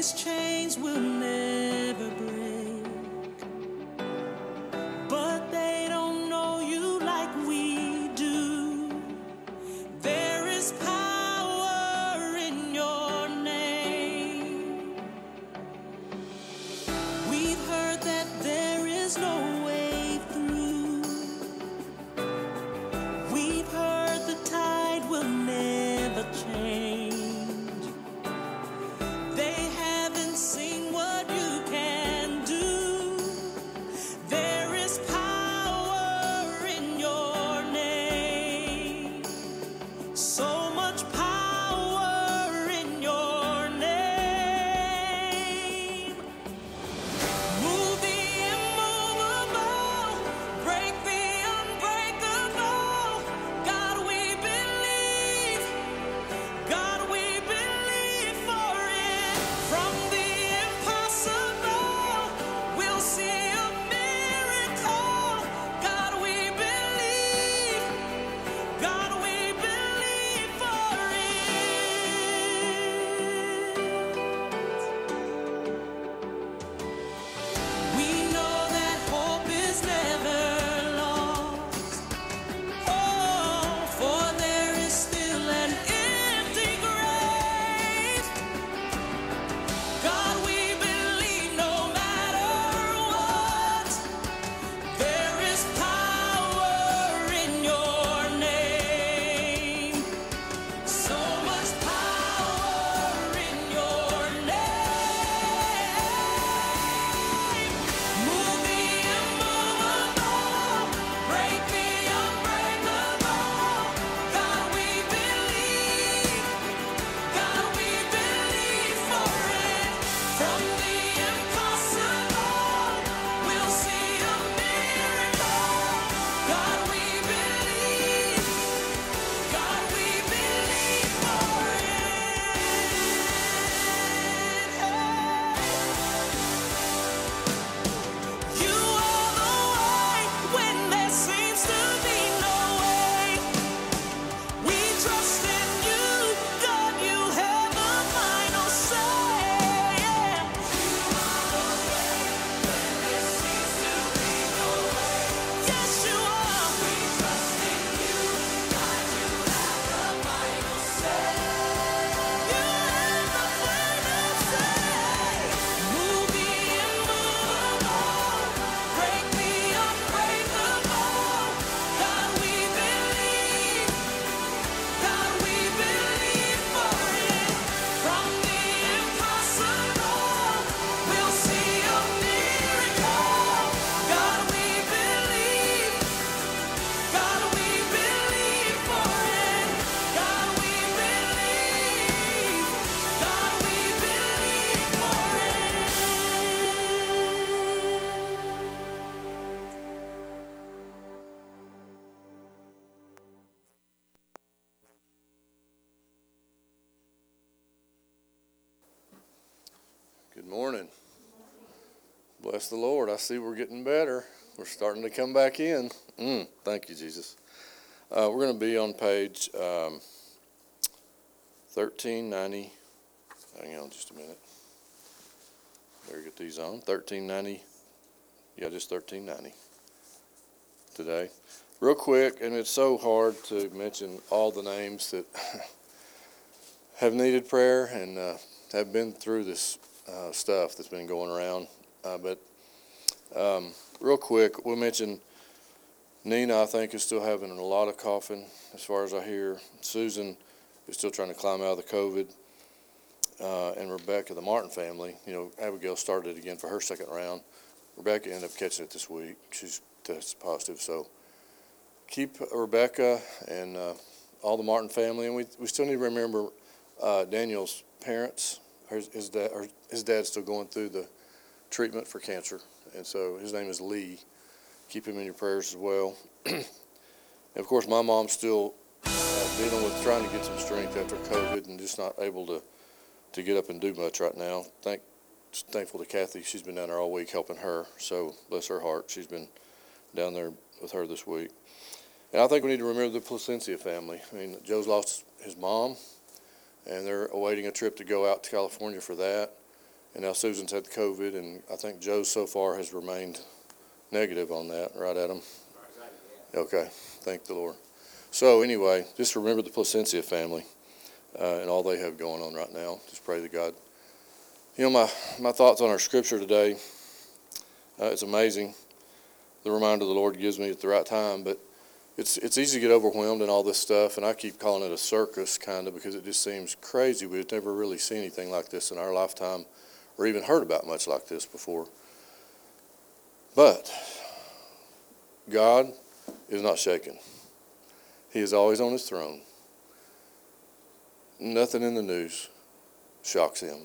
These chains will see we're getting better. We're starting to come back in. Mm, thank you, Jesus. Uh, we're going to be on page um, 1390. Hang on just a minute. Better get these on. 1390. Yeah, just 1390 today. Real quick, and it's so hard to mention all the names that have needed prayer and uh, have been through this uh, stuff that's been going around. Uh, but um, real quick, we mentioned Nina, I think, is still having a lot of coughing, as far as I hear. Susan is still trying to climb out of the COVID. Uh, and Rebecca, the Martin family, you know, Abigail started again for her second round. Rebecca ended up catching it this week. She's tested positive. So keep Rebecca and uh, all the Martin family. And we, we still need to remember uh, Daniel's parents. His, dad, or his dad's still going through the treatment for cancer. And so his name is Lee. Keep him in your prayers as well. and of course, my mom's still uh, dealing with trying to get some strength after COVID and just not able to, to get up and do much right now. Thank, thankful to Kathy. She's been down there all week helping her. So bless her heart. She's been down there with her this week. And I think we need to remember the Placencia family. I mean, Joe's lost his mom, and they're awaiting a trip to go out to California for that. And now Susan's had the COVID, and I think Joe so far has remained negative on that, right, Adam? Okay, thank the Lord. So anyway, just remember the Placencia family uh, and all they have going on right now. Just pray to God. You know, my, my thoughts on our scripture today, uh, it's amazing the reminder the Lord gives me at the right time, but it's, it's easy to get overwhelmed in all this stuff, and I keep calling it a circus kind of because it just seems crazy. We've never really seen anything like this in our lifetime or even heard about much like this before. But God is not shaken. He is always on his throne. Nothing in the news shocks him.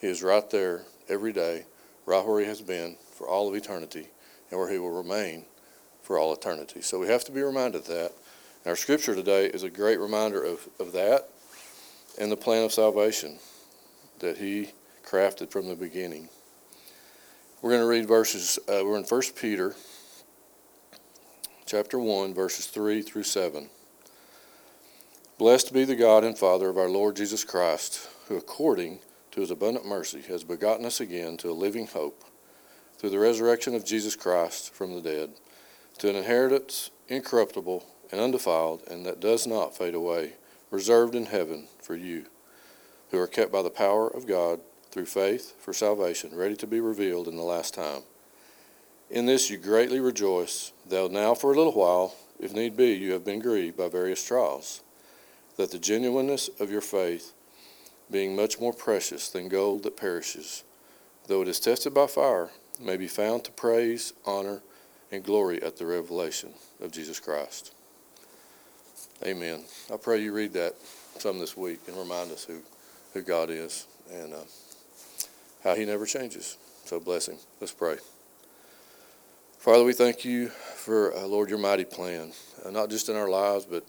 He is right there every day, right where he has been for all of eternity, and where he will remain for all eternity. So we have to be reminded of that. And our scripture today is a great reminder of, of that and the plan of salvation that he crafted from the beginning. We're going to read verses, uh, we're in 1 Peter chapter 1, verses 3 through 7. Blessed be the God and Father of our Lord Jesus Christ, who according to his abundant mercy has begotten us again to a living hope through the resurrection of Jesus Christ from the dead, to an inheritance incorruptible and undefiled, and that does not fade away, reserved in heaven for you, who are kept by the power of God through faith for salvation, ready to be revealed in the last time. In this you greatly rejoice, though now for a little while, if need be, you have been grieved by various trials, that the genuineness of your faith, being much more precious than gold that perishes, though it is tested by fire, may be found to praise, honor, and glory at the revelation of Jesus Christ. Amen. I pray you read that some this week and remind us who, who God is and uh, how He never changes. So bless Him. Let's pray. Father, we thank you for, uh, Lord, your mighty plan, uh, not just in our lives, but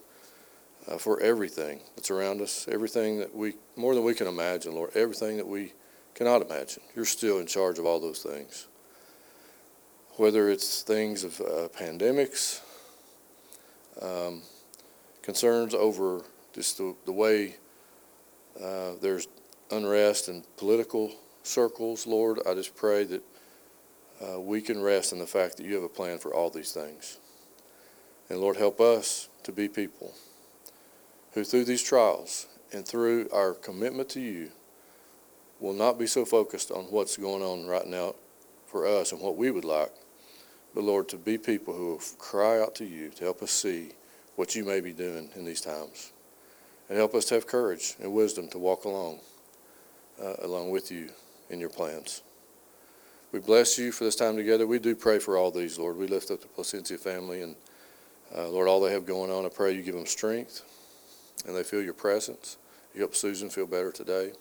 uh, for everything that's around us, everything that we, more than we can imagine, Lord, everything that we cannot imagine. You're still in charge of all those things. Whether it's things of uh, pandemics, um, concerns over just the, the way uh, there's unrest and political circles, Lord, I just pray that uh, we can rest in the fact that you have a plan for all these things. And Lord, help us to be people who, through these trials and through our commitment to you, will not be so focused on what's going on right now for us and what we would like, but Lord, to be people who will cry out to you to help us see what you may be doing in these times. And help us to have courage and wisdom to walk along, uh, along with you in your plans. We bless you for this time together. We do pray for all these, Lord. We lift up the Placencia family and, uh, Lord, all they have going on. I pray you give them strength and they feel your presence. You help Susan feel better today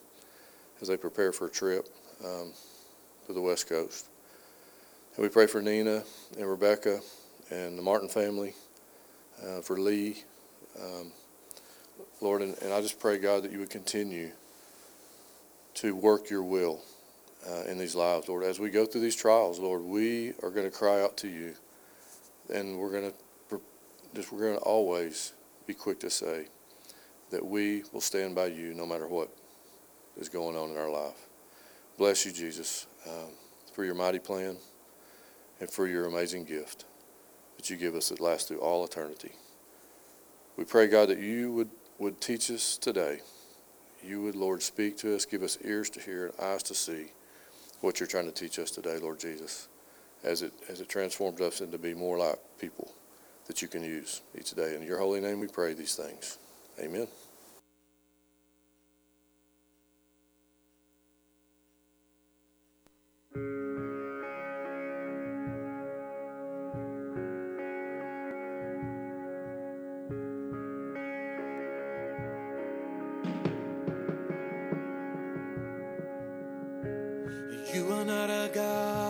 as they prepare for a trip um, to the West Coast. And we pray for Nina and Rebecca and the Martin family, uh, for Lee. Um, Lord, and, and I just pray, God, that you would continue to work your will uh, in these lives, Lord. As we go through these trials, Lord, we are going to cry out to you, and we're going to just we're going to always be quick to say that we will stand by you no matter what is going on in our life. Bless you, Jesus, um, for your mighty plan and for your amazing gift that you give us that lasts through all eternity. We pray, God, that you would, would teach us today. You would, Lord, speak to us, give us ears to hear and eyes to see what you're trying to teach us today, Lord Jesus, as it, as it transforms us into be more like people that you can use each day. In your holy name we pray these things. Amen. You are not a God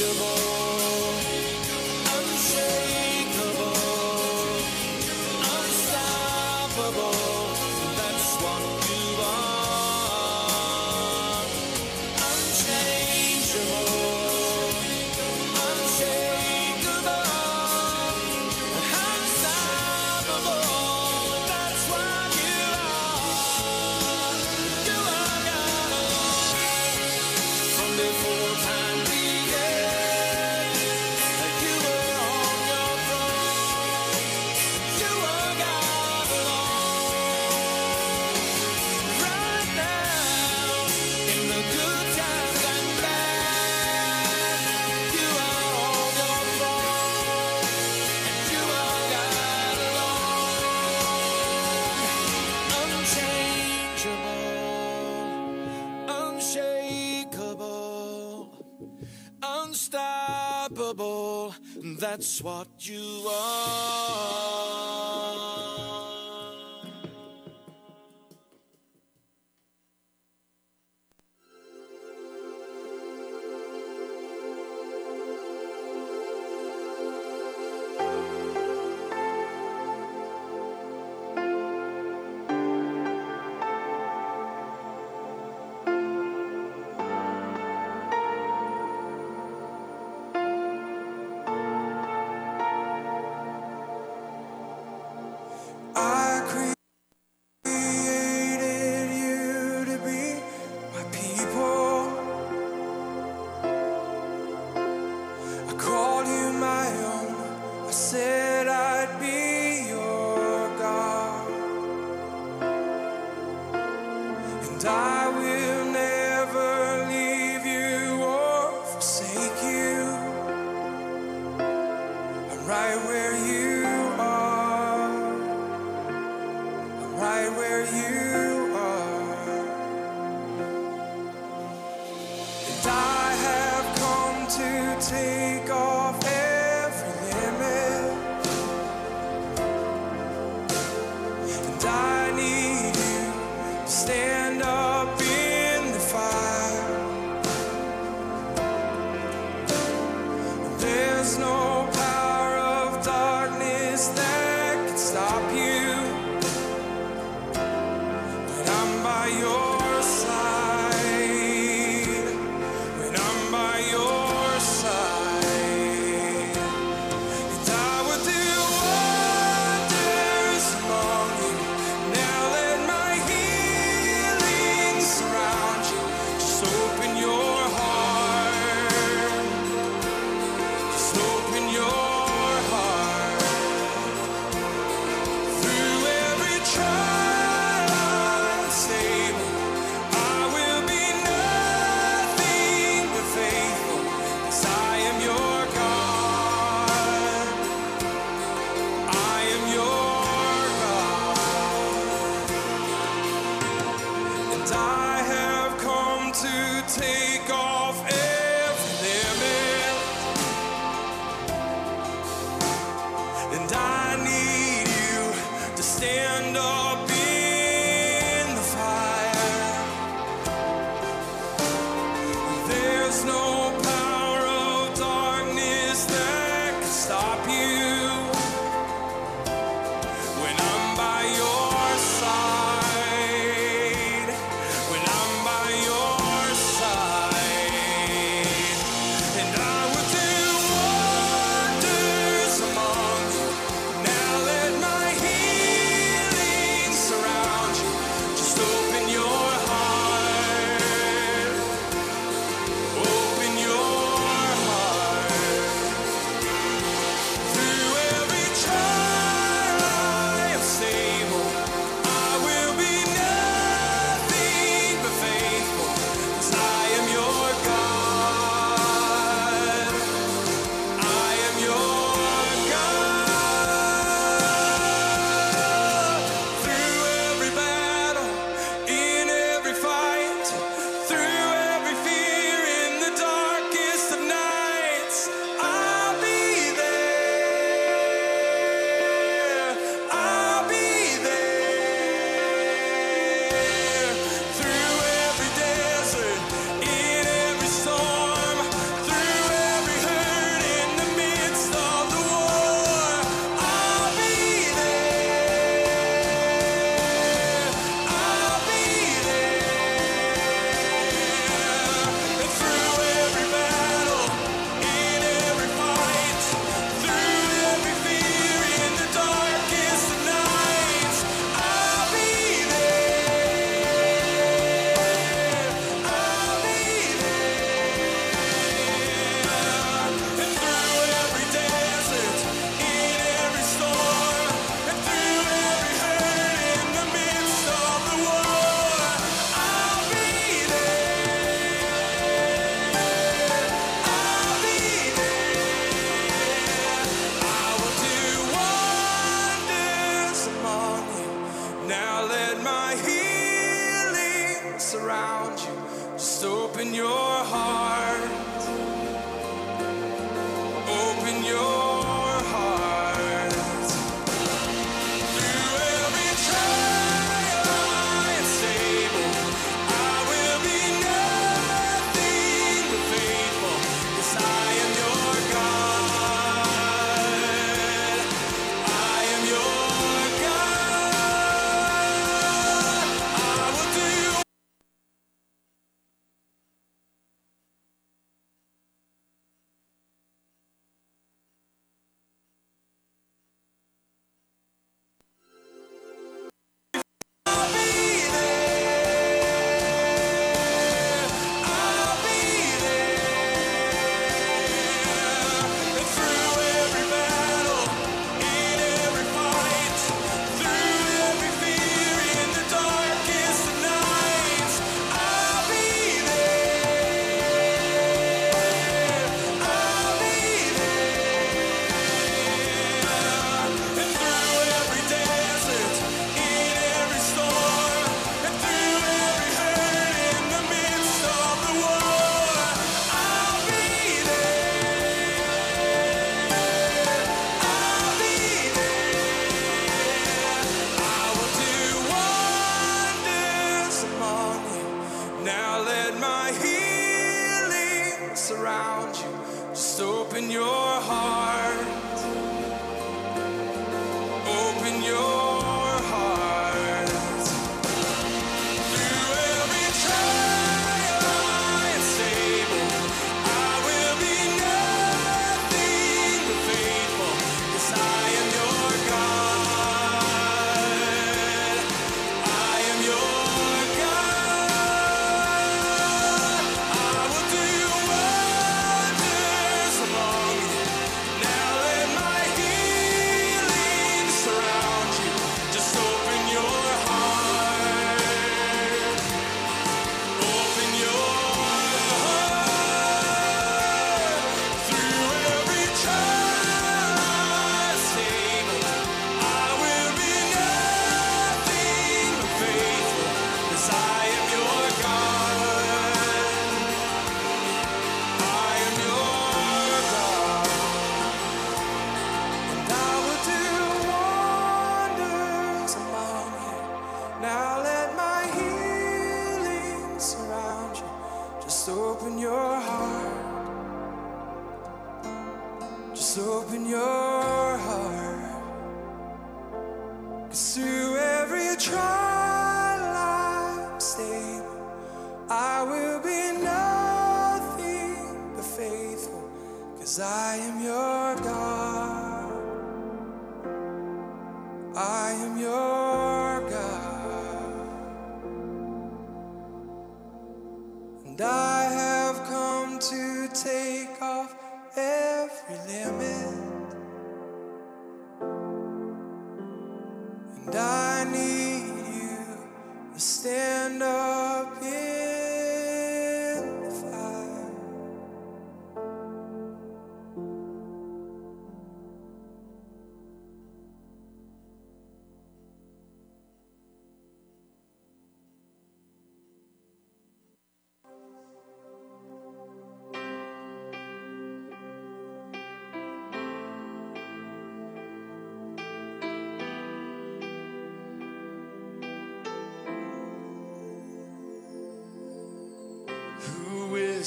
Unchangeable, What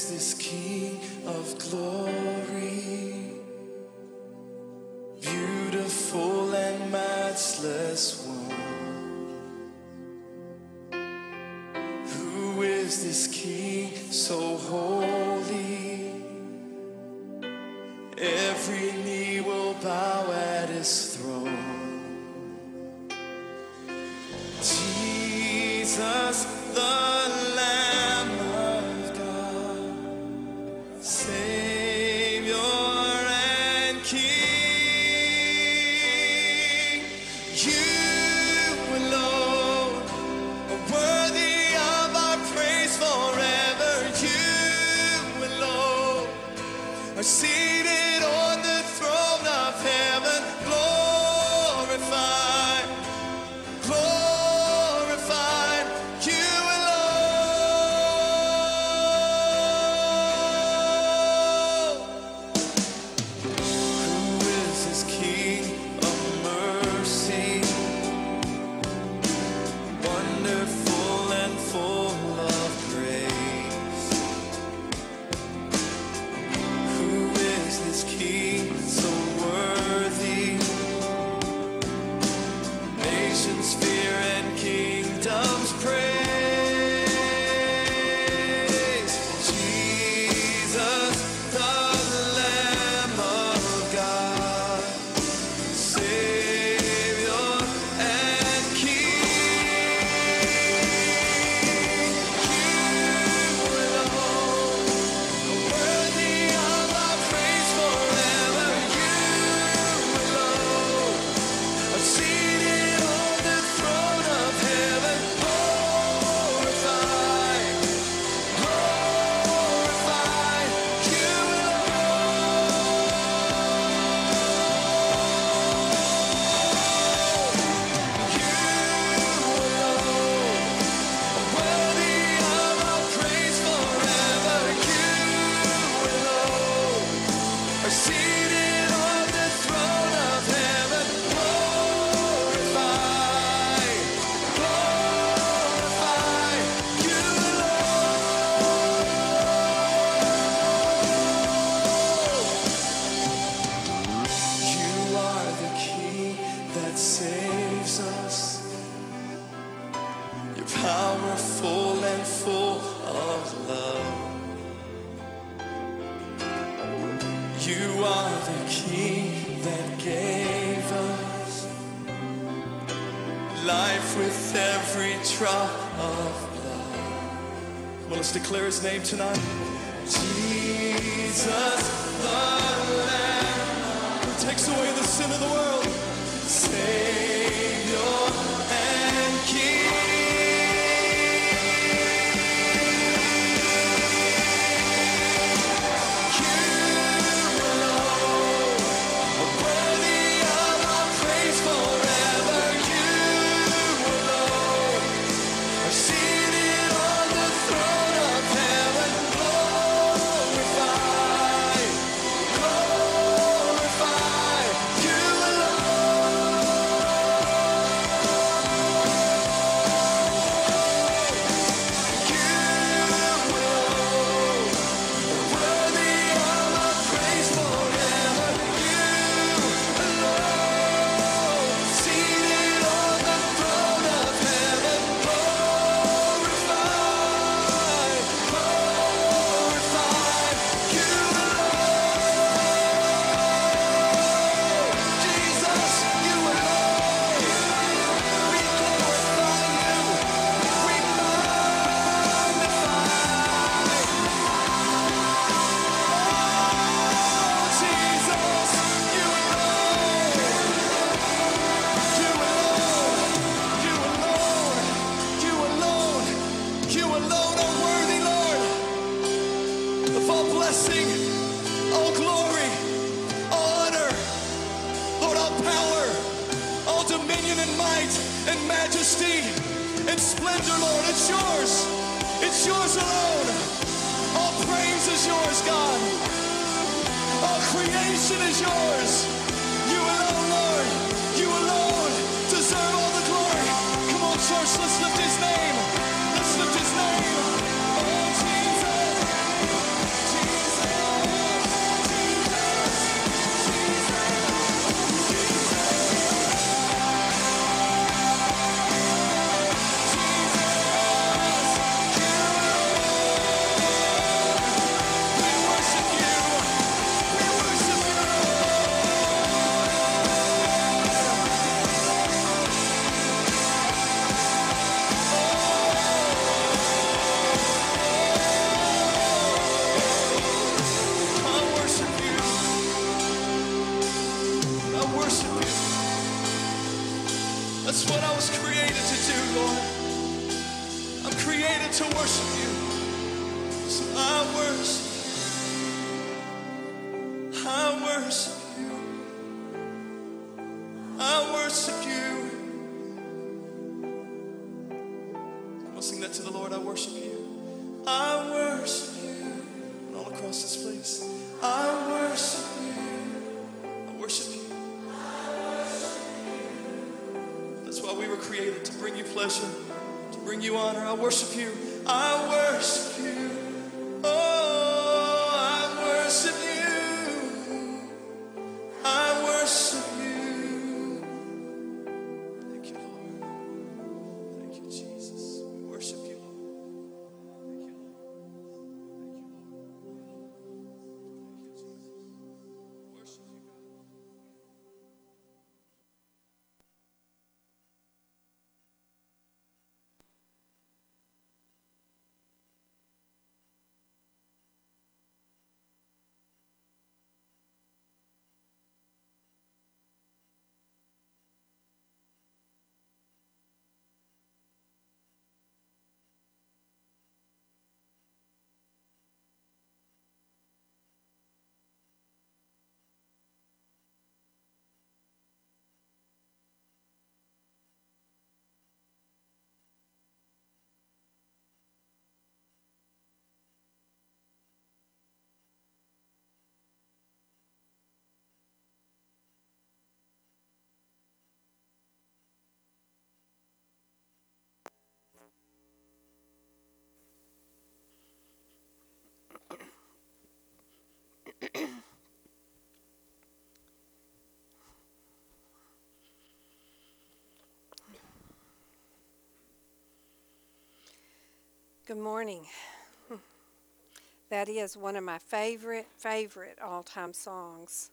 is this tonight. Lord. It's yours. It's yours alone. All praise is yours, God. All creation is yours. You alone, Lord. You alone deserve all the glory. Come on, church, let's lift his name. Good morning. That is one of my favorite, favorite all time songs.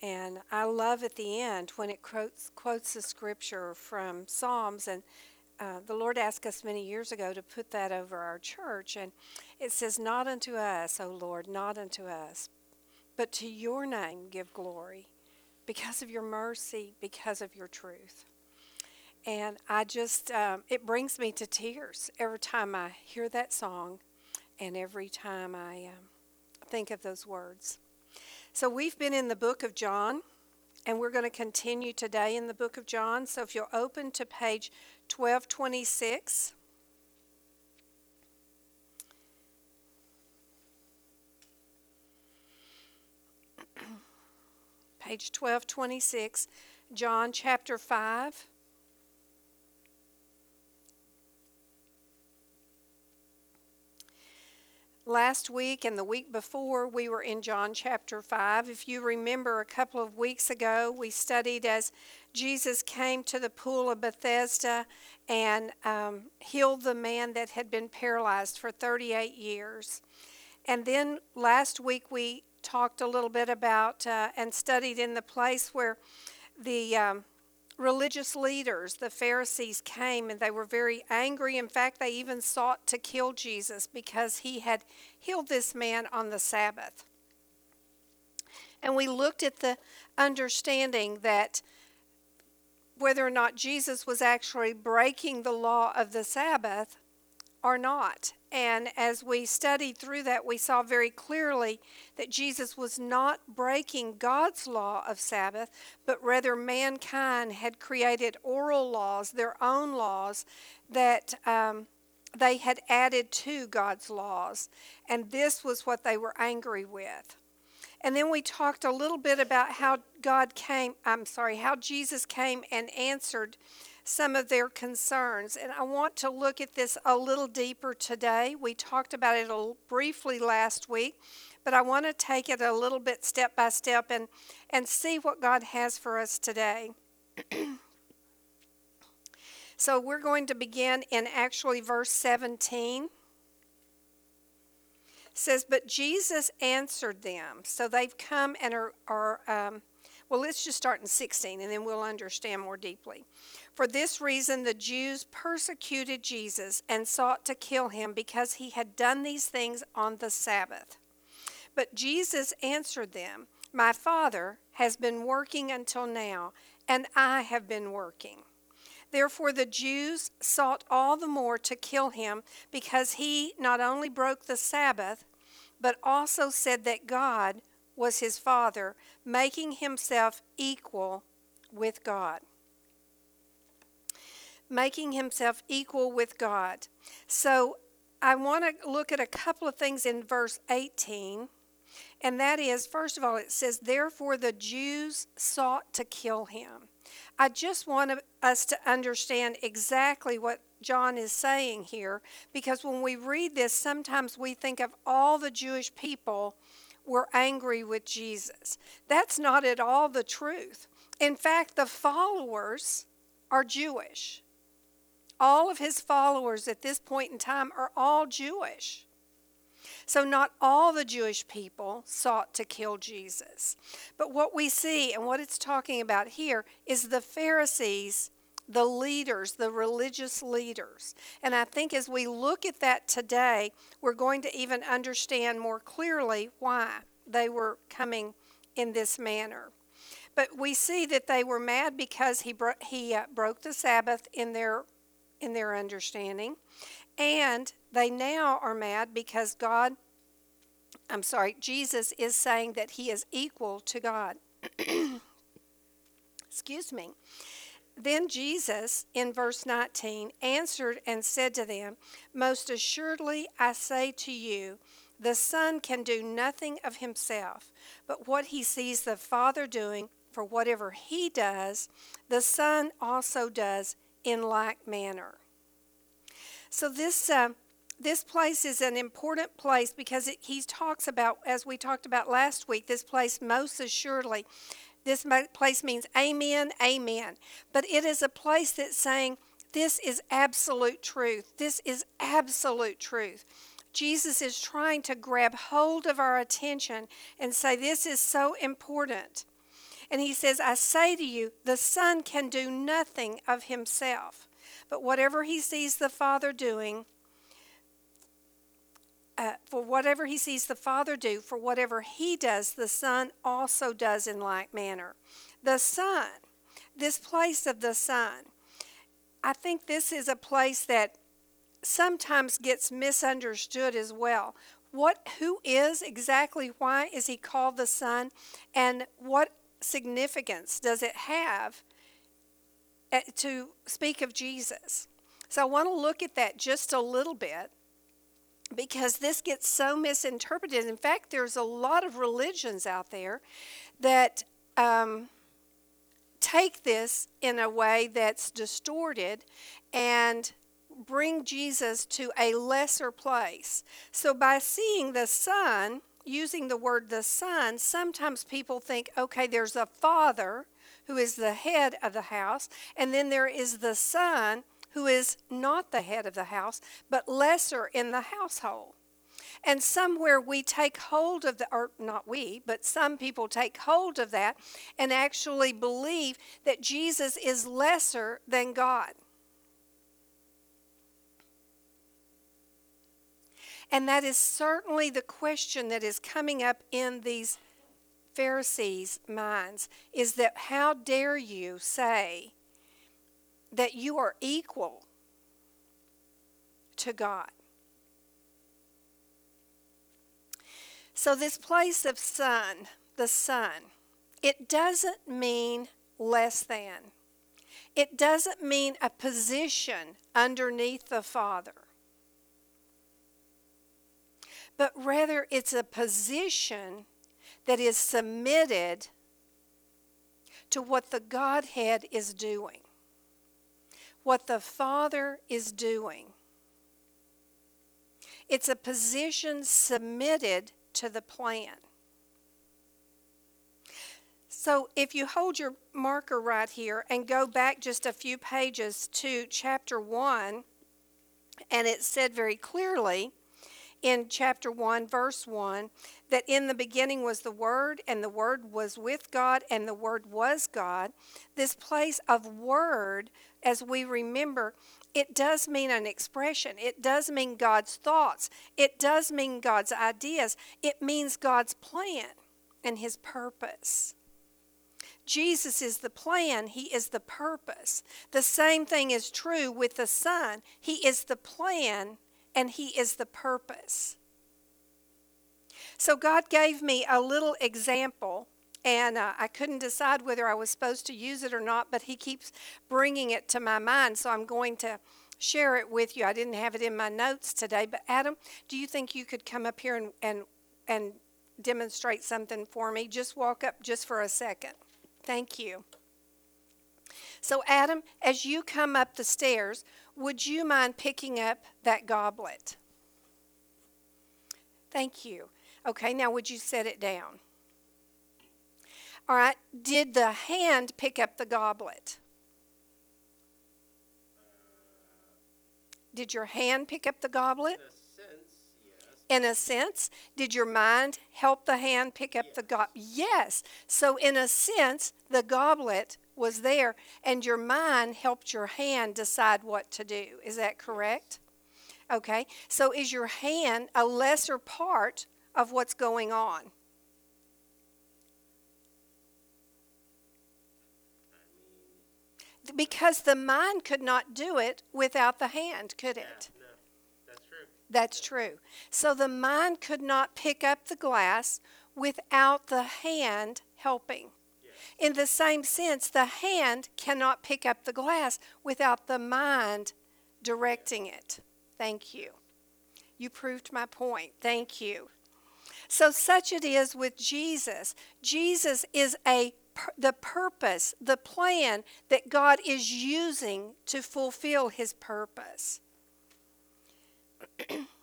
And I love at the end when it quotes, quotes the scripture from Psalms. And uh, the Lord asked us many years ago to put that over our church. And it says, Not unto us, O Lord, not unto us, but to your name give glory because of your mercy, because of your truth. And I just, um, it brings me to tears every time I hear that song and every time I um, think of those words. So we've been in the book of John, and we're going to continue today in the book of John. So if you'll open to page 1226. page 1226, John chapter 5. Last week and the week before, we were in John chapter 5. If you remember, a couple of weeks ago, we studied as Jesus came to the pool of Bethesda and um, healed the man that had been paralyzed for 38 years. And then last week, we talked a little bit about uh, and studied in the place where the um, religious leaders, the Pharisees, came and they were very angry. In fact, they even sought to kill Jesus because he had healed this man on the Sabbath. And we looked at the understanding that whether or not Jesus was actually breaking the law of the Sabbath or not. And as we studied through that, we saw very clearly that Jesus was not breaking God's law of Sabbath, but rather mankind had created oral laws, their own laws, that um, they had added to God's laws. And this was what they were angry with. And then we talked a little bit about how God came, I'm sorry, how Jesus came and answered some of their concerns. And I want to look at this a little deeper today. We talked about it a briefly last week, but I want to take it a little bit step by step and, and see what God has for us today. so we're going to begin in actually verse 17. It says, But Jesus answered them. So they've come and are, are um, well, let's just start in 16 and then we'll understand more deeply. For this reason, the Jews persecuted Jesus and sought to kill him because he had done these things on the Sabbath. But Jesus answered them, My Father has been working until now, and I have been working. Therefore, the Jews sought all the more to kill him because he not only broke the Sabbath, but also said that God was his Father, making himself equal with God making himself equal with God. So I want to look at a couple of things in verse 18. And that is, first of all, it says, Therefore the Jews sought to kill him. I just want us to understand exactly what John is saying here, because when we read this, sometimes we think of all the Jewish people were angry with Jesus. That's not at all the truth. In fact, the followers are Jewish all of his followers at this point in time are all Jewish. So, not all the Jewish people sought to kill Jesus. But what we see and what it's talking about here is the Pharisees, the leaders, the religious leaders. And I think as we look at that today, we're going to even understand more clearly why they were coming in this manner. But we see that they were mad because he, bro- he uh, broke the Sabbath in their in their understanding. And they now are mad because God, I'm sorry, Jesus is saying that he is equal to God. Excuse me. Then Jesus, in verse 19, answered and said to them, Most assuredly I say to you, the Son can do nothing of himself, but what he sees the Father doing, for whatever he does, the Son also does in like manner. So this uh, this place is an important place because it, he talks about, as we talked about last week, this place most assuredly. This place means amen, amen. But it is a place that's saying This is absolute truth. This is absolute truth. Jesus is trying to grab hold of our attention and say, This is so important. And he says, I say to you, the Son can do nothing of himself, but whatever he sees the Father doing, uh, for whatever he sees the Father do, for whatever he does, the Son also does in like manner. The Son, this place of the Son, I think this is a place that sometimes gets misunderstood as well. What, who is exactly, why is he called the Son, and what significance does it have uh, to speak of Jesus? So I want to look at that just a little bit because this gets so misinterpreted. In fact, there's a lot of religions out there that um, take this in a way that's distorted and bring Jesus to a lesser place. So by seeing the Son, using the word the Son, sometimes people think, okay, there's a father who is the head of the house, and then there is the Son who is not the head of the house, but lesser in the household. And somewhere we take hold of the, or not we, but some people take hold of that and actually believe that Jesus is lesser than God. And that is certainly the question that is coming up in these Pharisees' minds is that how dare you say that you are equal to God? So, this place of Son, the Son, it doesn't mean less than. It doesn't mean a position underneath the Father but rather it's a position that is submitted to what the Godhead is doing, what the Father is doing. It's a position submitted to the plan. So if you hold your marker right here and go back just a few pages to chapter 1, and it said very clearly in chapter 1, verse 1, that in the beginning was the Word, and the Word was with God, and the Word was God. This place of Word, as we remember, it does mean an expression. It does mean God's thoughts. It does mean God's ideas. It means God's plan and His purpose. Jesus is the plan, He is the purpose. The same thing is true with the Son. He is the plan and He is the purpose. So God gave me a little example, and uh, I couldn't decide whether I was supposed to use it or not, but He keeps bringing it to my mind, so I'm going to share it with you. I didn't have it in my notes today, but Adam, do you think you could come up here and, and, and demonstrate something for me? Just walk up just for a second. Thank you. So, Adam, as you come up the stairs, would you mind picking up that goblet? Thank you. Okay, now would you set it down? All right, did the hand pick up the goblet? Did your hand pick up the goblet? In a sense, did your mind help the hand pick up the goblet? Yes. So, in a sense, the goblet was there, and your mind helped your hand decide what to do. Is that correct? Okay, so is your hand a lesser part of what's going on? Because the mind could not do it without the hand, could it? Yeah, No, that's true. That's true. So the mind could not pick up the glass without the hand helping. In the same sense, the hand cannot pick up the glass without the mind directing it. Thank you. You proved my point. Thank you. So such it is with Jesus. Jesus is a the purpose, the plan that God is using to fulfill his purpose.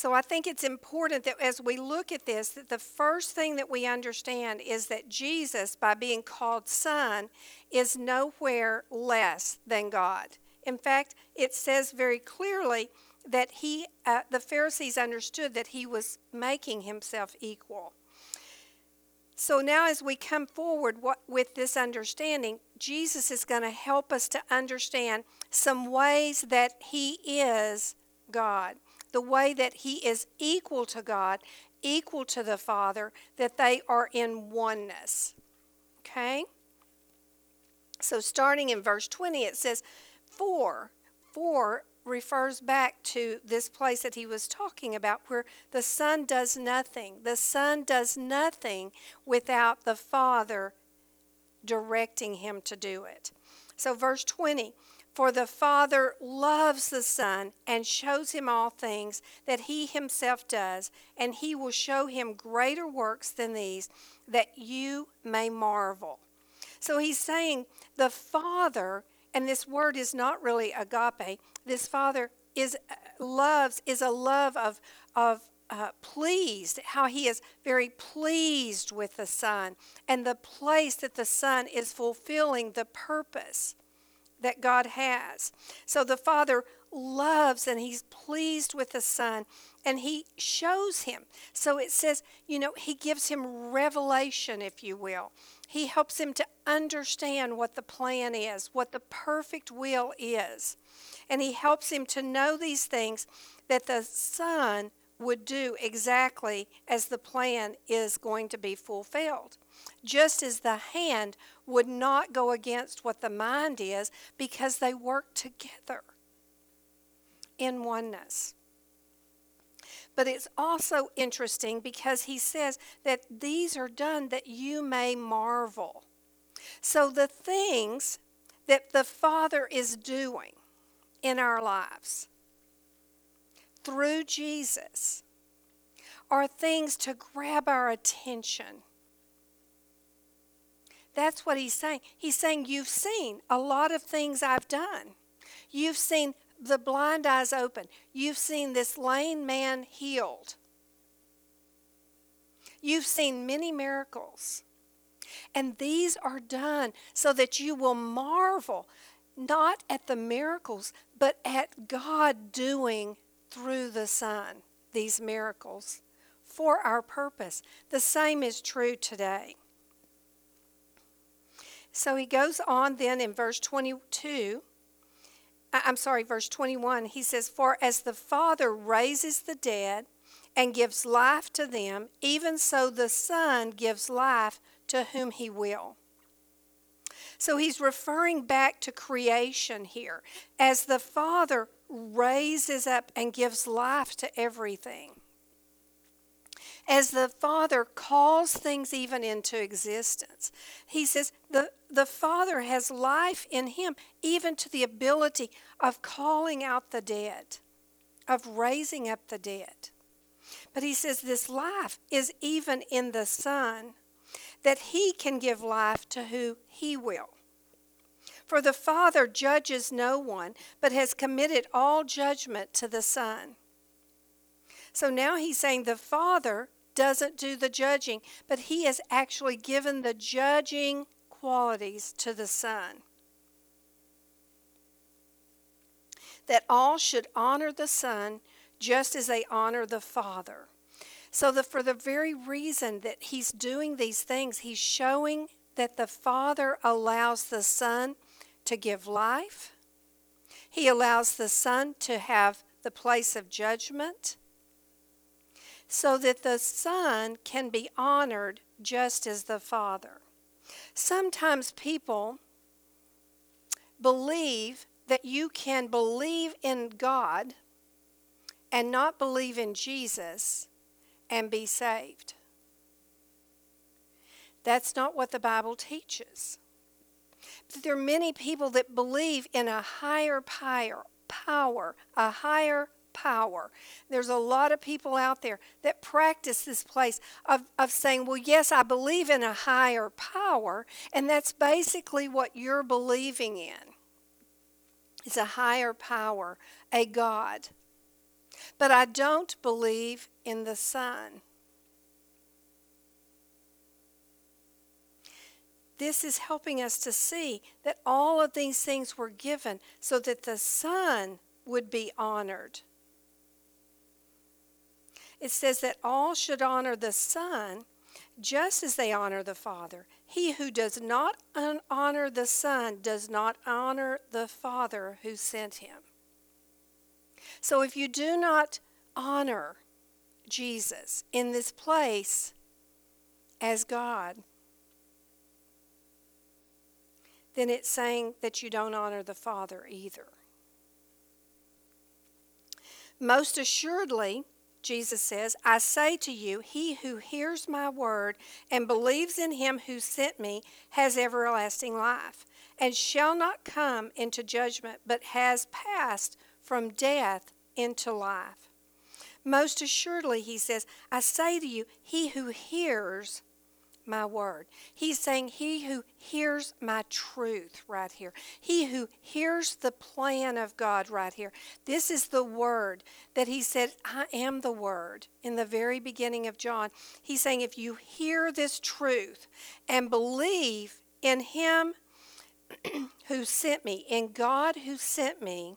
So I think it's important that as we look at this, that the first thing that we understand is that Jesus, by being called Son, is nowhere less than God. In fact, it says very clearly that he, uh, the Pharisees understood that he was making himself equal. So now, as we come forward what, with this understanding, Jesus is going to help us to understand some ways that he is God, the way that he is equal to God, equal to the Father, that they are in oneness. Okay? So, starting in verse 20, it says, For, for refers back to this place that he was talking about where the Son does nothing. The Son does nothing without the Father directing him to do it. So, verse 20 For the Father loves the Son and shows him all things that he himself does, and he will show him greater works than these, that you may marvel. So, he's saying the Father and this word is not really agape. This Father is loves is a love of of uh, pleased, how he is very pleased with the Son, and the place that the Son is fulfilling the purpose that God has. So the Father loves and he's pleased with the Son, and he shows him. So it says, you know, he gives him revelation, if you will. He helps him to understand what the plan is, what the perfect will is. And he helps him to know these things that the Son would do exactly as the plan is going to be fulfilled. Just as the hand would not go against what the mind is because they work together in oneness. But it's also interesting because he says that these are done that you may marvel. So the things that the Father is doing in our lives through Jesus are things to grab our attention. That's what he's saying. He's saying, You've seen a lot of things I've done. You've seen the blind eyes open. You've seen this lame man healed. You've seen many miracles. And these are done so that you will marvel not at the miracles, but at God doing through the Son these miracles for our purpose. The same is true today. So he goes on then in verse 22 I'm sorry, verse 21, he says, For as the Father raises the dead and gives life to them, even so the Son gives life to whom he will. So he's referring back to creation here. As the Father raises up and gives life to everything, as the Father calls things even into existence. He says the, the Father has life in him, even to the ability of calling out the dead, of raising up the dead. But he says this life is even in the Son, that he can give life to who he will. For the Father judges no one, but has committed all judgment to the Son so now he's saying the Father doesn't do the judging, but he has actually given the judging qualities to the Son. That all should honor the Son just as they honor the Father. So, the, for the very reason that he's doing these things, he's showing that the Father allows the Son to give life, he allows the Son to have the place of judgment so that the Son can be honored just as the Father. Sometimes people believe that you can believe in God and not believe in Jesus and be saved. That's not what the Bible teaches. But there are many people that believe in a higher power, power, a higher power. There's a lot of people out there that practice this place of, of saying, well, yes, I believe in a higher power, and that's basically what you're believing in. It's a higher power, a God. but I don't believe in the Son. This is helping us to see that all of these things were given so that the Son would be honored. It says that all should honor the Son just as they honor the Father. He who does not honor the Son does not honor the Father who sent him. So if you do not honor Jesus in this place as God, then it's saying that you don't honor the Father either. Most assuredly, Jesus says, I say to you, he who hears my word and believes in him who sent me has everlasting life, and shall not come into judgment, but has passed from death into life. Most assuredly, he says, I say to you, he who hears my word. He's saying, He who hears my truth right here. He who hears the plan of God right here. This is the word that He said, I am the word in the very beginning of John. He's saying, if you hear this truth and believe in Him who sent me, in God who sent me,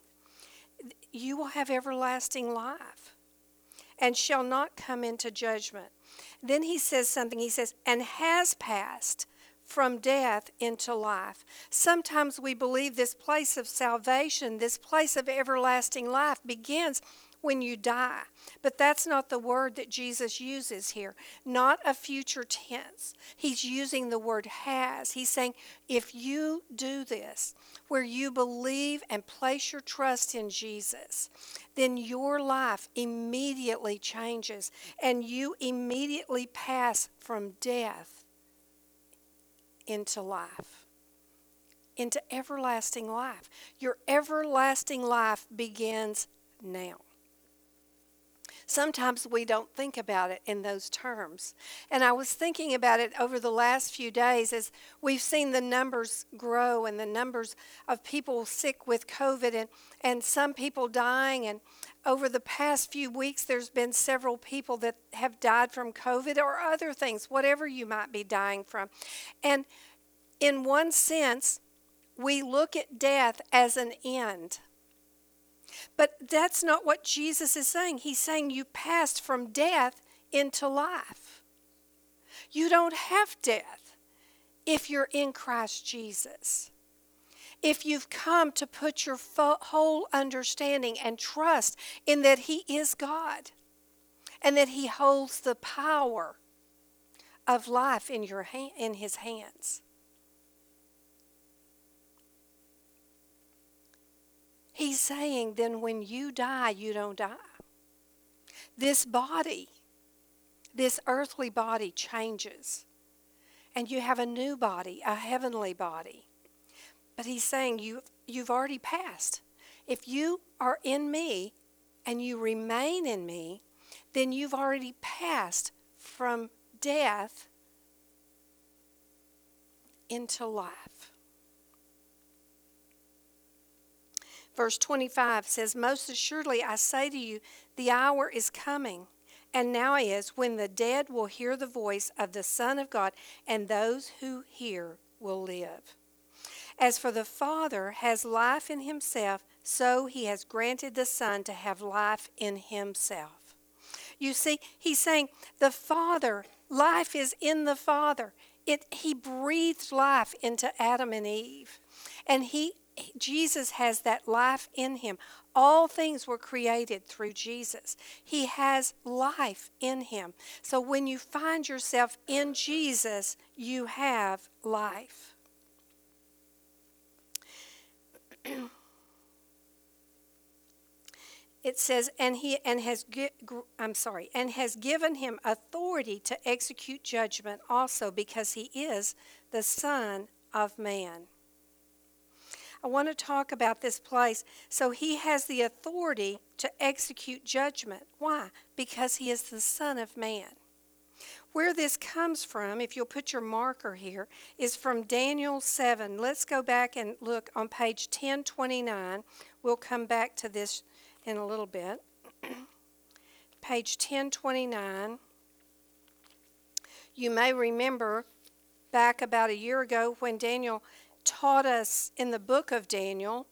you will have everlasting life and shall not come into judgment then he says something. He says, and has passed from death into life. Sometimes we believe this place of salvation, this place of everlasting life begins when you die. But that's not the word that Jesus uses here, not a future tense. He's using the word has. He's saying, if you do this, where you believe and place your trust in Jesus, then your life immediately changes and you immediately pass from death into life into everlasting life. Your everlasting life begins now. Sometimes we don't think about it in those terms. And I was thinking about it over the last few days as we've seen the numbers grow and the numbers of people sick with COVID and, and some people dying. And over the past few weeks, there's been several people that have died from COVID or other things, whatever you might be dying from. And in one sense, we look at death as an end. But that's not what Jesus is saying. He's saying you passed from death into life. You don't have death if you're in Christ Jesus. If you've come to put your whole understanding and trust in that He is God and that He holds the power of life in, your hand, in His hands. He's saying, then when you die, you don't die. This body, this earthly body changes. And you have a new body, a heavenly body. But he's saying you've you've already passed. If you are in me and you remain in me, then you've already passed from death into life. Verse 25 says, Most assuredly I say to you, the hour is coming, and now is, when the dead will hear the voice of the Son of God, and those who hear will live. As for the Father has life in himself, so he has granted the Son to have life in himself. You see, he's saying the Father, life is in the Father. It, he breathed life into Adam and Eve. And he Jesus has that life in him. All things were created through Jesus. He has life in him. So when you find yourself in Jesus, you have life. it says and he and has I'm sorry and has given him authority to execute judgment also because he is the son of man. I want to talk about this place. So he has the authority to execute judgment. Why? Because he is the Son of Man. Where this comes from, if you'll put your marker here, is from Daniel 7. Let's go back and look on page 1029. We'll come back to this in a little bit. page 1029. You may remember back about a year ago when Daniel taught us in the book of Daniel,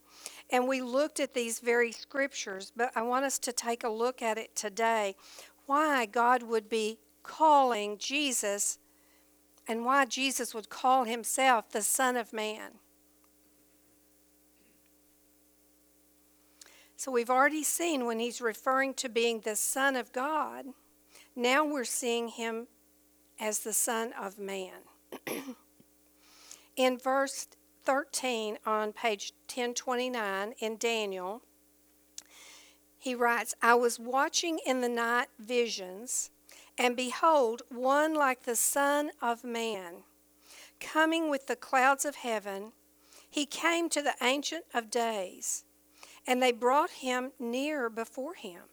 and we looked at these very scriptures, but I want us to take a look at it today. Why God would be calling Jesus and why Jesus would call himself the Son of Man. So we've already seen when he's referring to being the Son of God, now we're seeing him as the Son of Man. in verse 13 on page 1029 in Daniel, he writes, I was watching in the night visions, and behold, one like the Son of Man, coming with the clouds of heaven. He came to the Ancient of Days and they brought him near before him.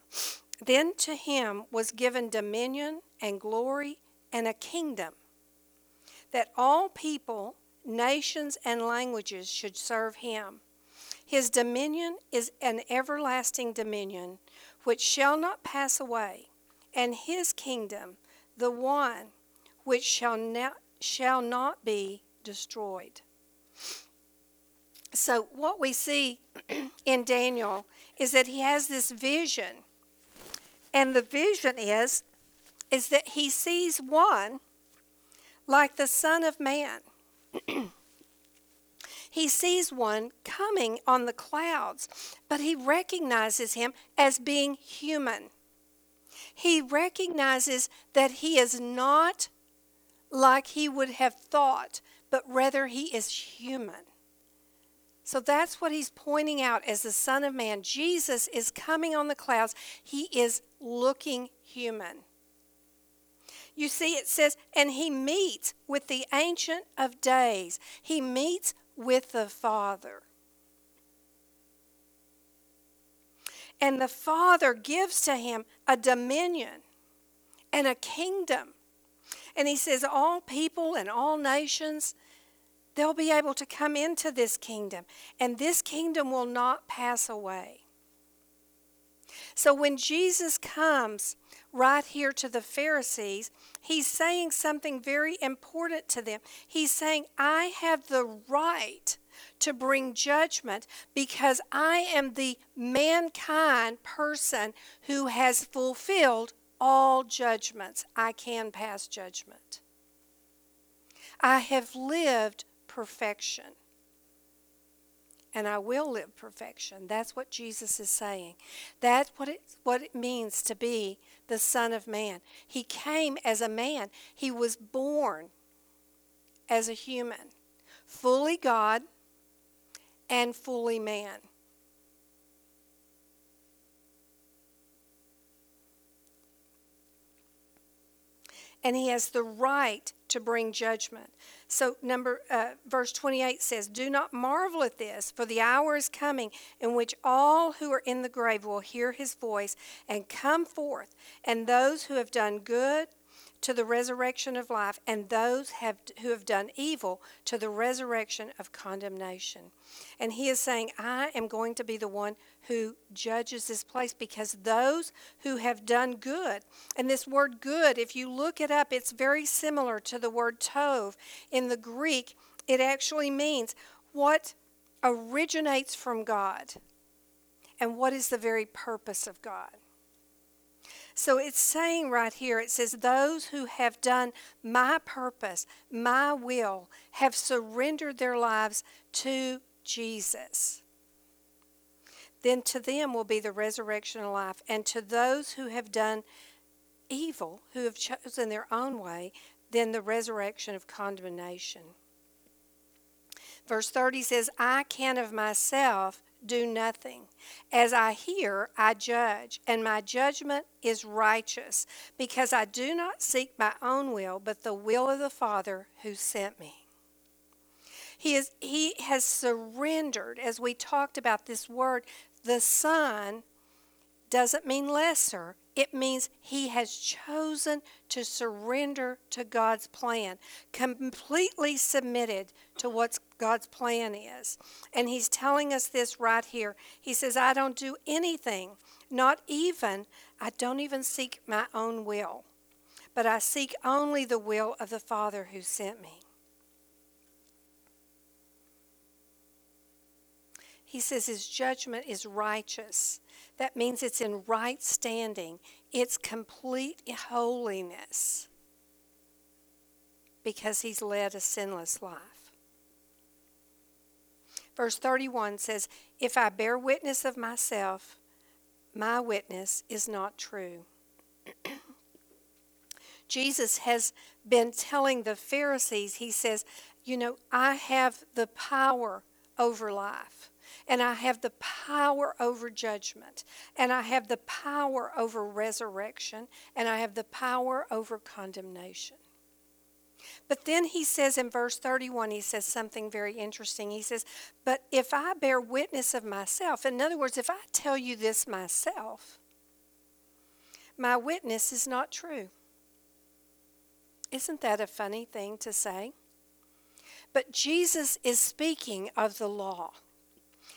Then to him was given dominion and glory and a kingdom, that all people, nations, and languages should serve him. His dominion is an everlasting dominion which shall not pass away, and his kingdom the one which shall not, shall not be destroyed. So, what we see in Daniel is that he has this vision. And the vision is is that he sees one like the son of man. he sees one coming on the clouds, but he recognizes him as being human. He recognizes that he is not like he would have thought, but rather he is human. So that's what he's pointing out as the Son of Man. Jesus is coming on the clouds, he is looking human. You see, it says, and he meets with the Ancient of Days, he meets with the Father. And the Father gives to him a dominion and a kingdom. And he says, All people and all nations they'll be able to come into this kingdom, and this kingdom will not pass away. So when Jesus comes right here to the Pharisees, he's saying something very important to them. He's saying, I have the right to bring judgment because I am the mankind person who has fulfilled all judgments. I can pass judgment. I have lived perfection. And I will live perfection. That's what Jesus is saying. That's what it, what it means to be the Son of Man. He came as a man, He was born as a human, fully God and fully man. And he has the right to bring judgment. So, number uh, verse 28 says, Do not marvel at this, for the hour is coming in which all who are in the grave will hear his voice and come forth, and those who have done good to the resurrection of life, and those have, who have done evil to the resurrection of condemnation. And he is saying, I am going to be the one who judges this place because those who have done good, and this word good, if you look it up, it's very similar to the word tov. In the Greek, it actually means what originates from God and what is the very purpose of God. So it's saying right here, it says, Those who have done my purpose, my will, have surrendered their lives to Jesus. Then to them will be the resurrection of life. And to those who have done evil, who have chosen their own way, then the resurrection of condemnation. Verse 30 says, I can of myself do nothing. As I hear, I judge, and my judgment is righteous, because I do not seek my own will, but the will of the Father who sent me. He, is, he has surrendered, as we talked about this word, the Son doesn't mean lesser. It means he has chosen to surrender to God's plan, completely submitted to what's God's plan is. And He's telling us this right here. He says, I don't do anything, not even, I don't even seek my own will, but I seek only the will of the Father who sent me. He says his judgment is righteous. That means it's in right standing, it's complete holiness because he's led a sinless life. Verse 31 says, If I bear witness of myself, my witness is not true. Jesus has been telling the Pharisees, he says, You know, I have the power over life and I have the power over judgment, and I have the power over resurrection, and I have the power over condemnation. But then he says in verse 31, he says something very interesting. He says, But if I bear witness of myself, in other words, if I tell you this myself, my witness is not true. Isn't that a funny thing to say? But Jesus is speaking of the law.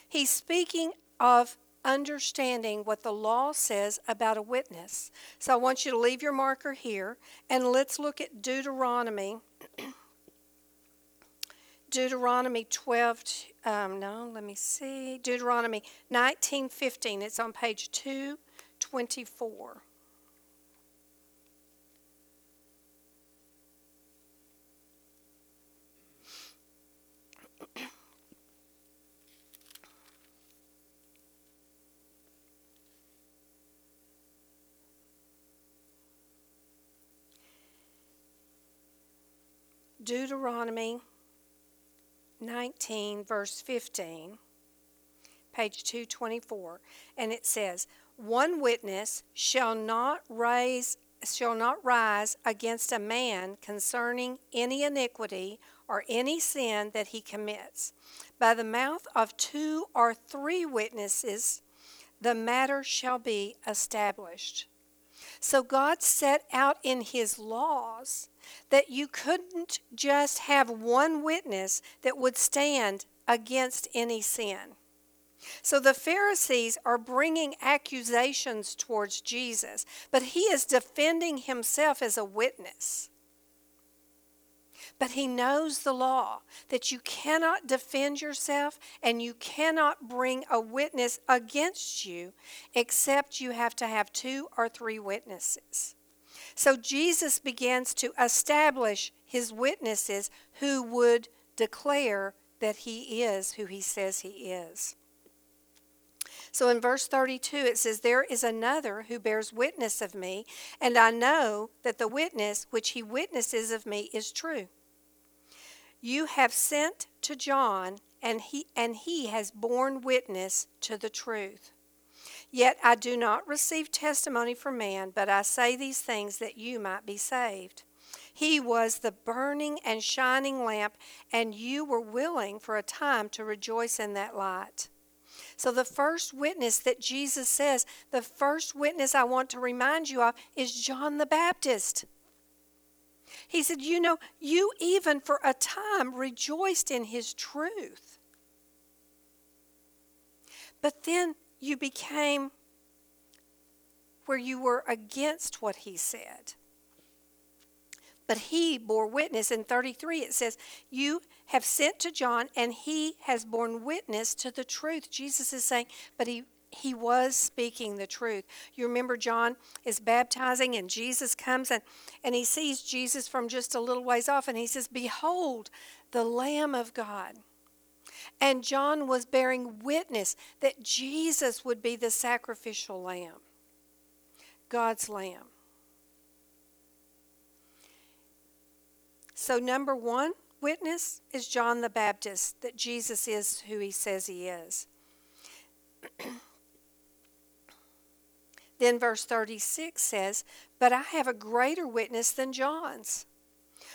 He's speaking of understanding what the law says about a witness. So I want you to leave your marker here and let's look at Deuteronomy. Deuteronomy 12, um, no, let me see. Deuteronomy 19:15. It's on page 224. Deuteronomy 19, verse 15, page 224, and it says, One witness shall not raise shall not rise against a man concerning any iniquity or any sin that he commits. By the mouth of two or three witnesses, the matter shall be established. So God set out in his laws that you couldn't just have one witness that would stand against any sin. So the Pharisees are bringing accusations towards Jesus, but he is defending himself as a witness. But he knows the law that you cannot defend yourself and you cannot bring a witness against you except you have to have two or three witnesses. So Jesus begins to establish his witnesses who would declare that he is who he says he is. So in verse 32, it says, There is another who bears witness of me, and I know that the witness which he witnesses of me is true. You have sent to John, and he, and he has borne witness to the truth. Yet I do not receive testimony from man, but I say these things that you might be saved. He was the burning and shining lamp, and you were willing for a time to rejoice in that light. So, the first witness that Jesus says, the first witness I want to remind you of is John the Baptist. He said, You know, you even for a time rejoiced in his truth. But then you became where you were against what he said. But he bore witness. In 33, it says, You have sent to John, and he has borne witness to the truth. Jesus is saying, But he he was speaking the truth. You remember John is baptizing and Jesus comes and, and he sees Jesus from just a little ways off and he says, Behold, the Lamb of God. And John was bearing witness that Jesus would be the sacrificial lamb, God's lamb. So, number one witness is John the Baptist that Jesus is who he says he is. Then verse 36 says, But I have a greater witness than John's.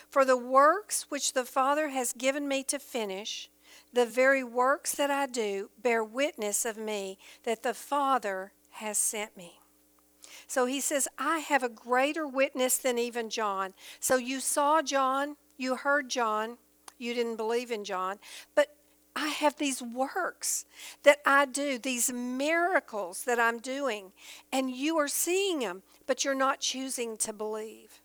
For the works which the Father has given me to finish, the very works that I do, bear witness of me that the Father has sent me. So he says, I have a greater witness than even John. So you saw John, you heard John, You didn't believe in John. But I have these works that I do, these miracles that I'm doing, and you are seeing them, but you're not choosing to believe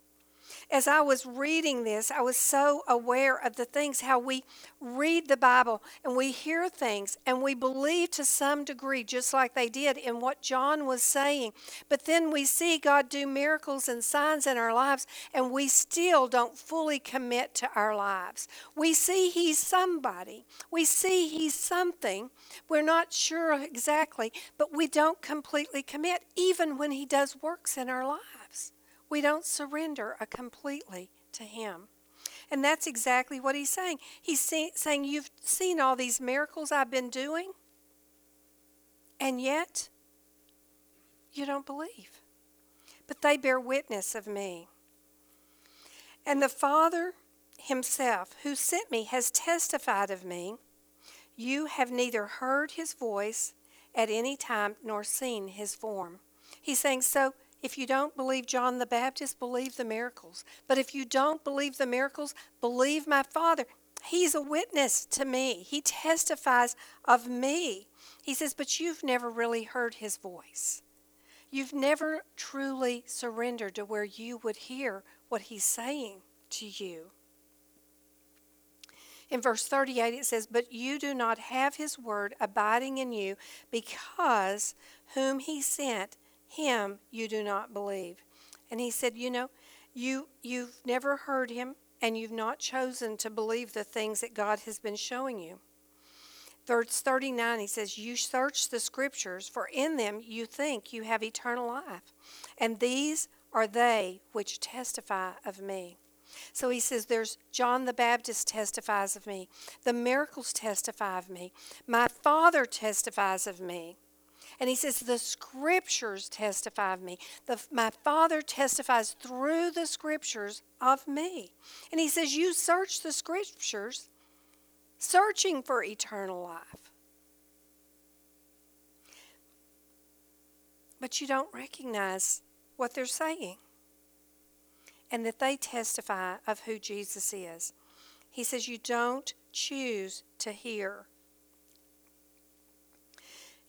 as I was reading this, I was so aware of the things, how we read the Bible and we hear things and we believe to some degree, just like they did in what John was saying. But then we see God do miracles and signs in our lives and we still don't fully commit to our lives. We see He's somebody, we see He's something. We're not sure exactly, but we don't completely commit, even when He does works in our lives we don't surrender a completely to Him. And that's exactly what he's saying. He's saying, You've seen all these miracles I've been doing, and yet you don't believe. But they bear witness of me. And the Father himself, who sent me, has testified of me. You have neither heard his voice at any time nor seen his form. He's saying, So if you don't believe John the Baptist, believe the miracles. But if you don't believe the miracles, believe my Father. He's a witness to me, He testifies of me. He says, But you've never really heard His voice. You've never truly surrendered to where you would hear what He's saying to you. In verse 38, it says, But you do not have his word abiding in you, because whom he sent him you do not believe. And he said, You know, you, you've never heard him, and you've not chosen to believe the things that God has been showing you. Verse 39, he says, You search the scriptures, for in them you think you have eternal life. And these are they which testify of me. So he says, There's John the Baptist testifies of me. The miracles testify of me. My Father testifies of me. And he says, The scriptures testify of me. The, my Father testifies through the scriptures of me. And he says, You search the scriptures, searching for eternal life. But you don't recognize what they're saying and that they testify of who Jesus is. He says, You don't choose to hear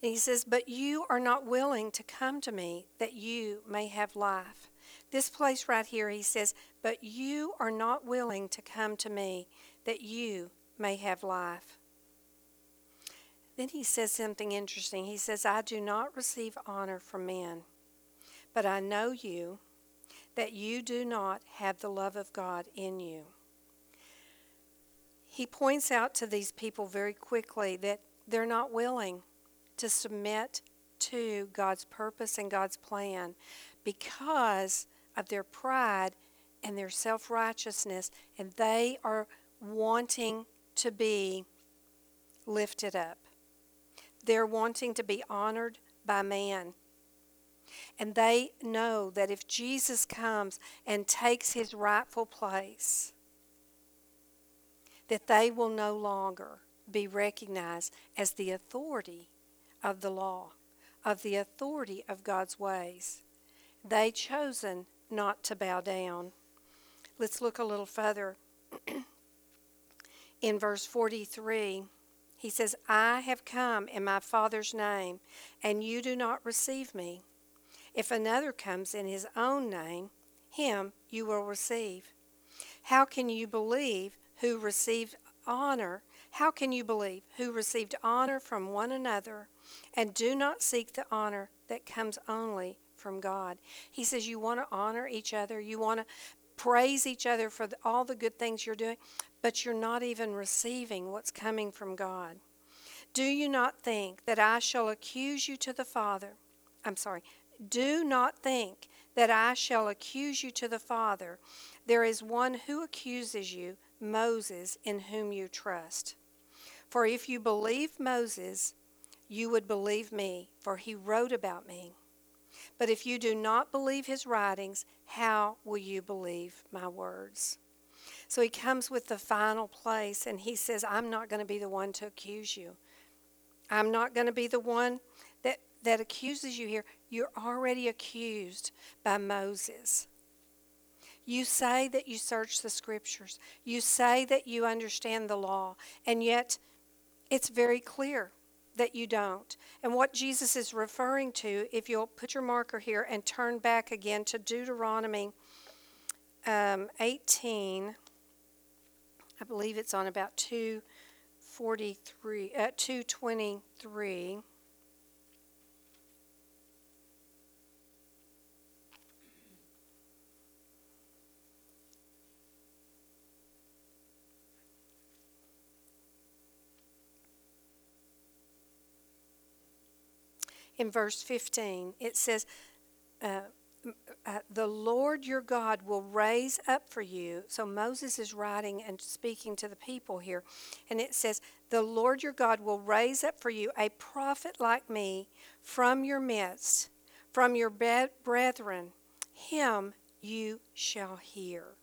and he says, But you are not willing to come to me that you may have life. This place right here, he says, But you are not willing to come to me that you may have life. Then he says something interesting. He says, I do not receive honor from men, but I know you, that you do not have the love of God in you. He points out to these people very quickly that they're not willing to submit to God's purpose and God's plan because of their pride and their self righteousness, and they are wanting to be lifted up. They're wanting to be honored by man. And they know that if Jesus comes and takes his rightful place, that they will no longer be recognized as the authority of the law, of the authority of God's ways. They chosen not to bow down. Let's look a little further. in verse 43, he says, I have come in my Father's name, and you do not receive me. If another comes in his own name, him you will receive. How can you believe who received honor? How can you believe who received honor from one another and do not seek the honor that comes only from God. He says you want to honor each other, you want to praise each other for the, all the good things you're doing, but you're not even receiving what's coming from God. Do you not think that I shall accuse you to the Father? I'm sorry. Do not think that I shall accuse you to the Father. There is one who accuses you, Moses, in whom you trust. For if you believe Moses, you would believe me, for he wrote about me. But if you do not believe his writings, how will you believe my words? So he comes with the final place and he says, I'm not going to be the one to accuse you. I'm not going to be the one that, that accuses you here. You're already accused by Moses. You say that you search the scriptures. You say that you understand the law, and yet it's very clear that you don't. And what Jesus is referring to, if you'll put your marker here and turn back again to Deuteronomy um, 18, I believe it's on about 243, uh, 223. In verse 15, it says, uh, uh, The Lord your God will raise up for you. So Moses is writing and speaking to the people here. And it says, The Lord your God will raise up for you a prophet like me from your midst, from your brethren. Him you shall hear.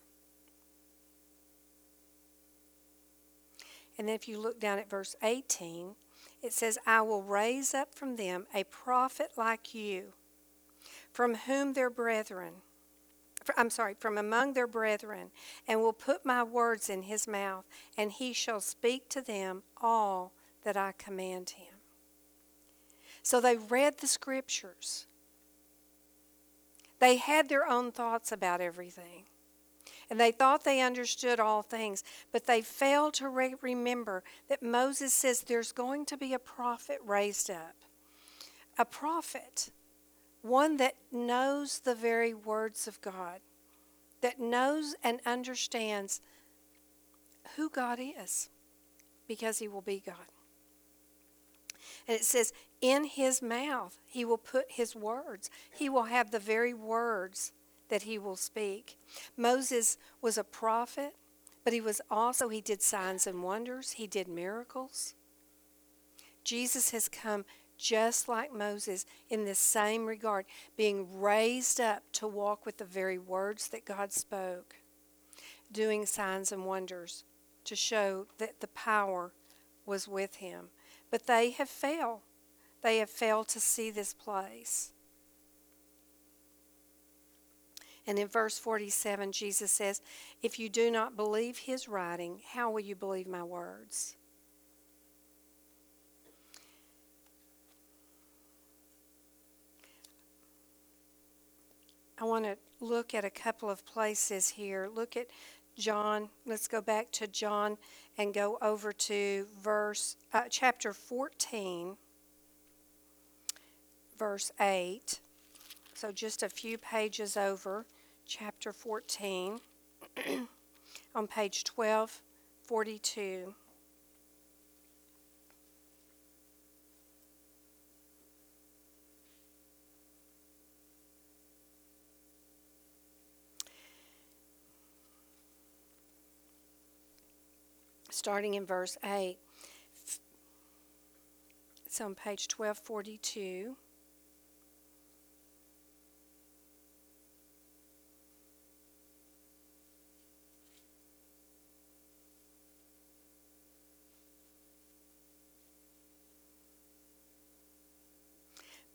And then if you look down at verse 18, it says, I will raise up from them a prophet like you, from whom their brethren, I'm sorry, from among their brethren, and will put my words in his mouth, and he shall speak to them all that I command him. So they read the scriptures. They had their own thoughts about everything and they thought they understood all things, but they failed to re- remember that Moses says there's going to be a prophet raised up. A prophet, one that knows the very words of God, that knows and understands who God is, because he will be God. And it says, in his mouth he will put his words. He will have the very words that he will speak. Moses was a prophet, but he was also, he did signs and wonders, he did miracles. Jesus has come just like Moses in this same regard, being raised up to walk with the very words that God spoke, doing signs and wonders to show that the power was with him. But they have failed. They have failed to see this place. And in verse 47, Jesus says, If you do not believe his writing, how will you believe my words? I want to look at a couple of places here. Look at John. Let's go back to John and go over to verse uh, chapter 14, verse 8. So just a few pages over chapter 14 on page 1242. Starting in verse 8. It's on page 1242.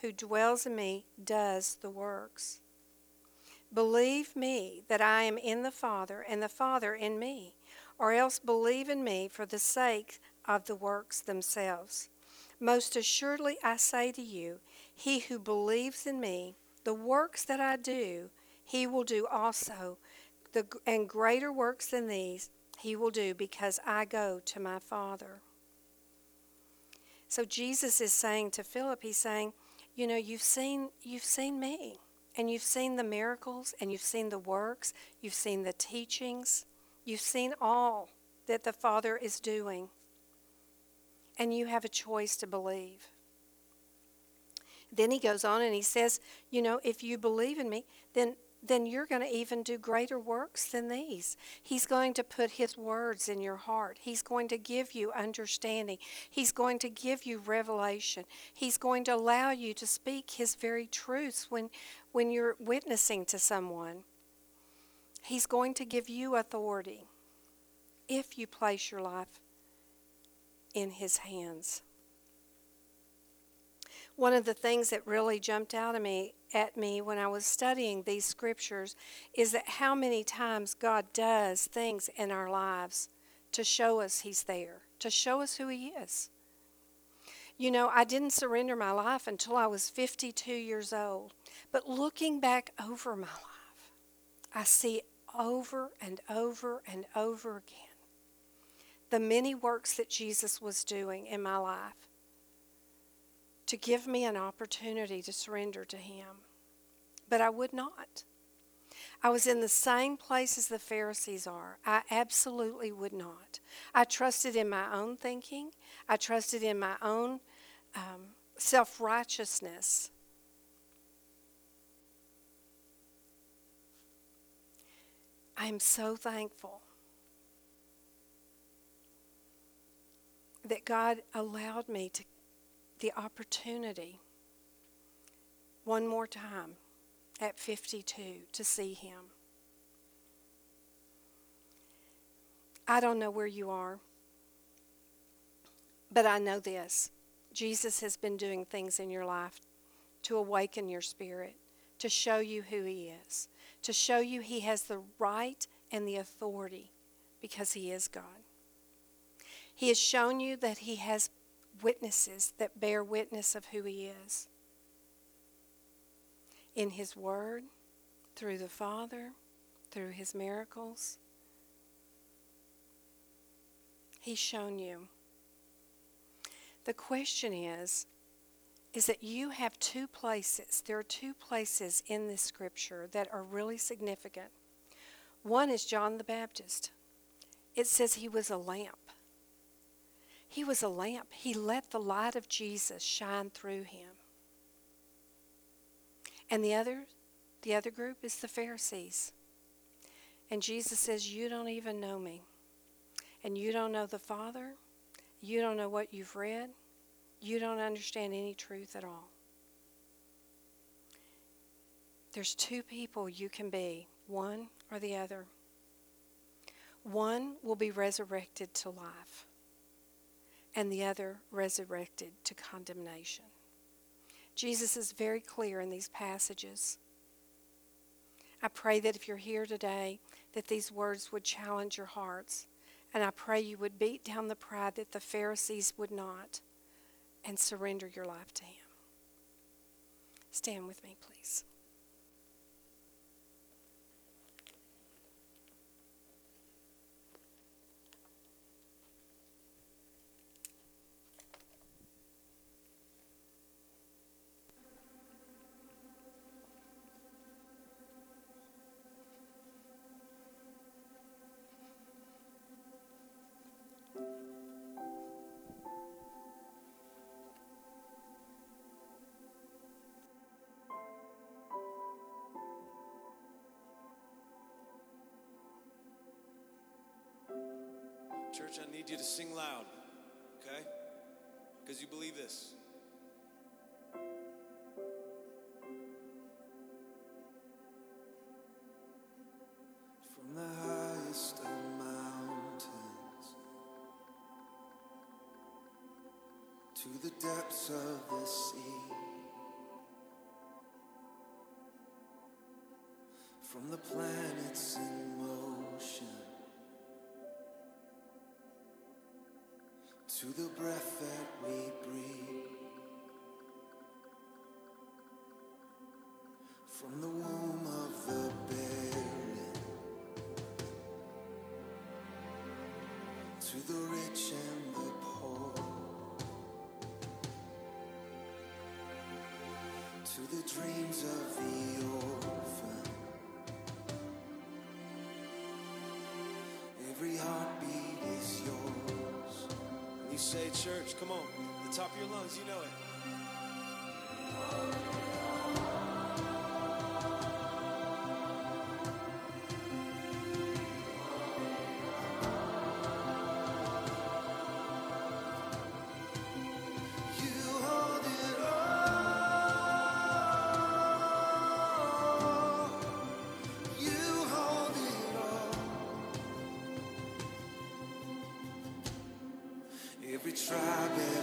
who dwells in me does the works. Believe me that I am in the Father and the Father in me, or else believe in me for the sake of the works themselves. Most assuredly I say to you, he who believes in me, the works that I do, he will do also, the, and greater works than these he will do because I go to my Father. So Jesus is saying to Philip, he's saying, you know, you've seen you've seen me and you've seen the miracles and you've seen the works, you've seen the teachings, you've seen all that the Father is doing. And you have a choice to believe. Then he goes on and he says, you know, if you believe in me, then then you're going to even do greater works than these. He's going to put His words in your heart. He's going to give you understanding. He's going to give you revelation. He's going to allow you to speak His very truths when, when you're witnessing to someone. He's going to give you authority if you place your life in His hands. One of the things that really jumped out at me at me when I was studying these scriptures is that how many times God does things in our lives to show us He's there, to show us who He is. You know, I didn't surrender my life until I was 52 years old. But looking back over my life, I see over and over and over again the many works that Jesus was doing in my life to give me an opportunity to surrender to Him. But I would not. I was in the same place as the Pharisees are. I absolutely would not. I trusted in my own thinking, I trusted in my own um, self righteousness. I am so thankful that God allowed me to the opportunity one more time at 52 to see him. I don't know where you are, but I know this. Jesus has been doing things in your life to awaken your spirit, to show you who he is, to show you he has the right and the authority because he is God. He has shown you that he has witnesses that bear witness of who he is in his word, through the Father, through his miracles. He's shown you. The question is is that you have two places. There are two places in this scripture that are really significant. One is John the Baptist. It says he was a lamp. He was a lamp. He let the light of Jesus shine through him. And the other, the other group is the Pharisees. And Jesus says, You don't even know me. And you don't know the Father. You don't know what you've read. You don't understand any truth at all. There's two people you can be, one or the other. One will be resurrected to life, and the other resurrected to condemnation. Jesus is very clear in these passages. I pray that if you're here today, that these words would challenge your hearts. And I pray you would beat down the pride that the Pharisees would not and surrender your life to Him. Stand with me, please. Church, I need you to sing loud, okay? Because you believe this. From the highest of mountains to the depths of the sea, from the planets in the breath that we breathe. From the womb of the barren to the rich and the poor, to the dreams of the orphan. Church, come on, the top of your lungs, you know it. Friday.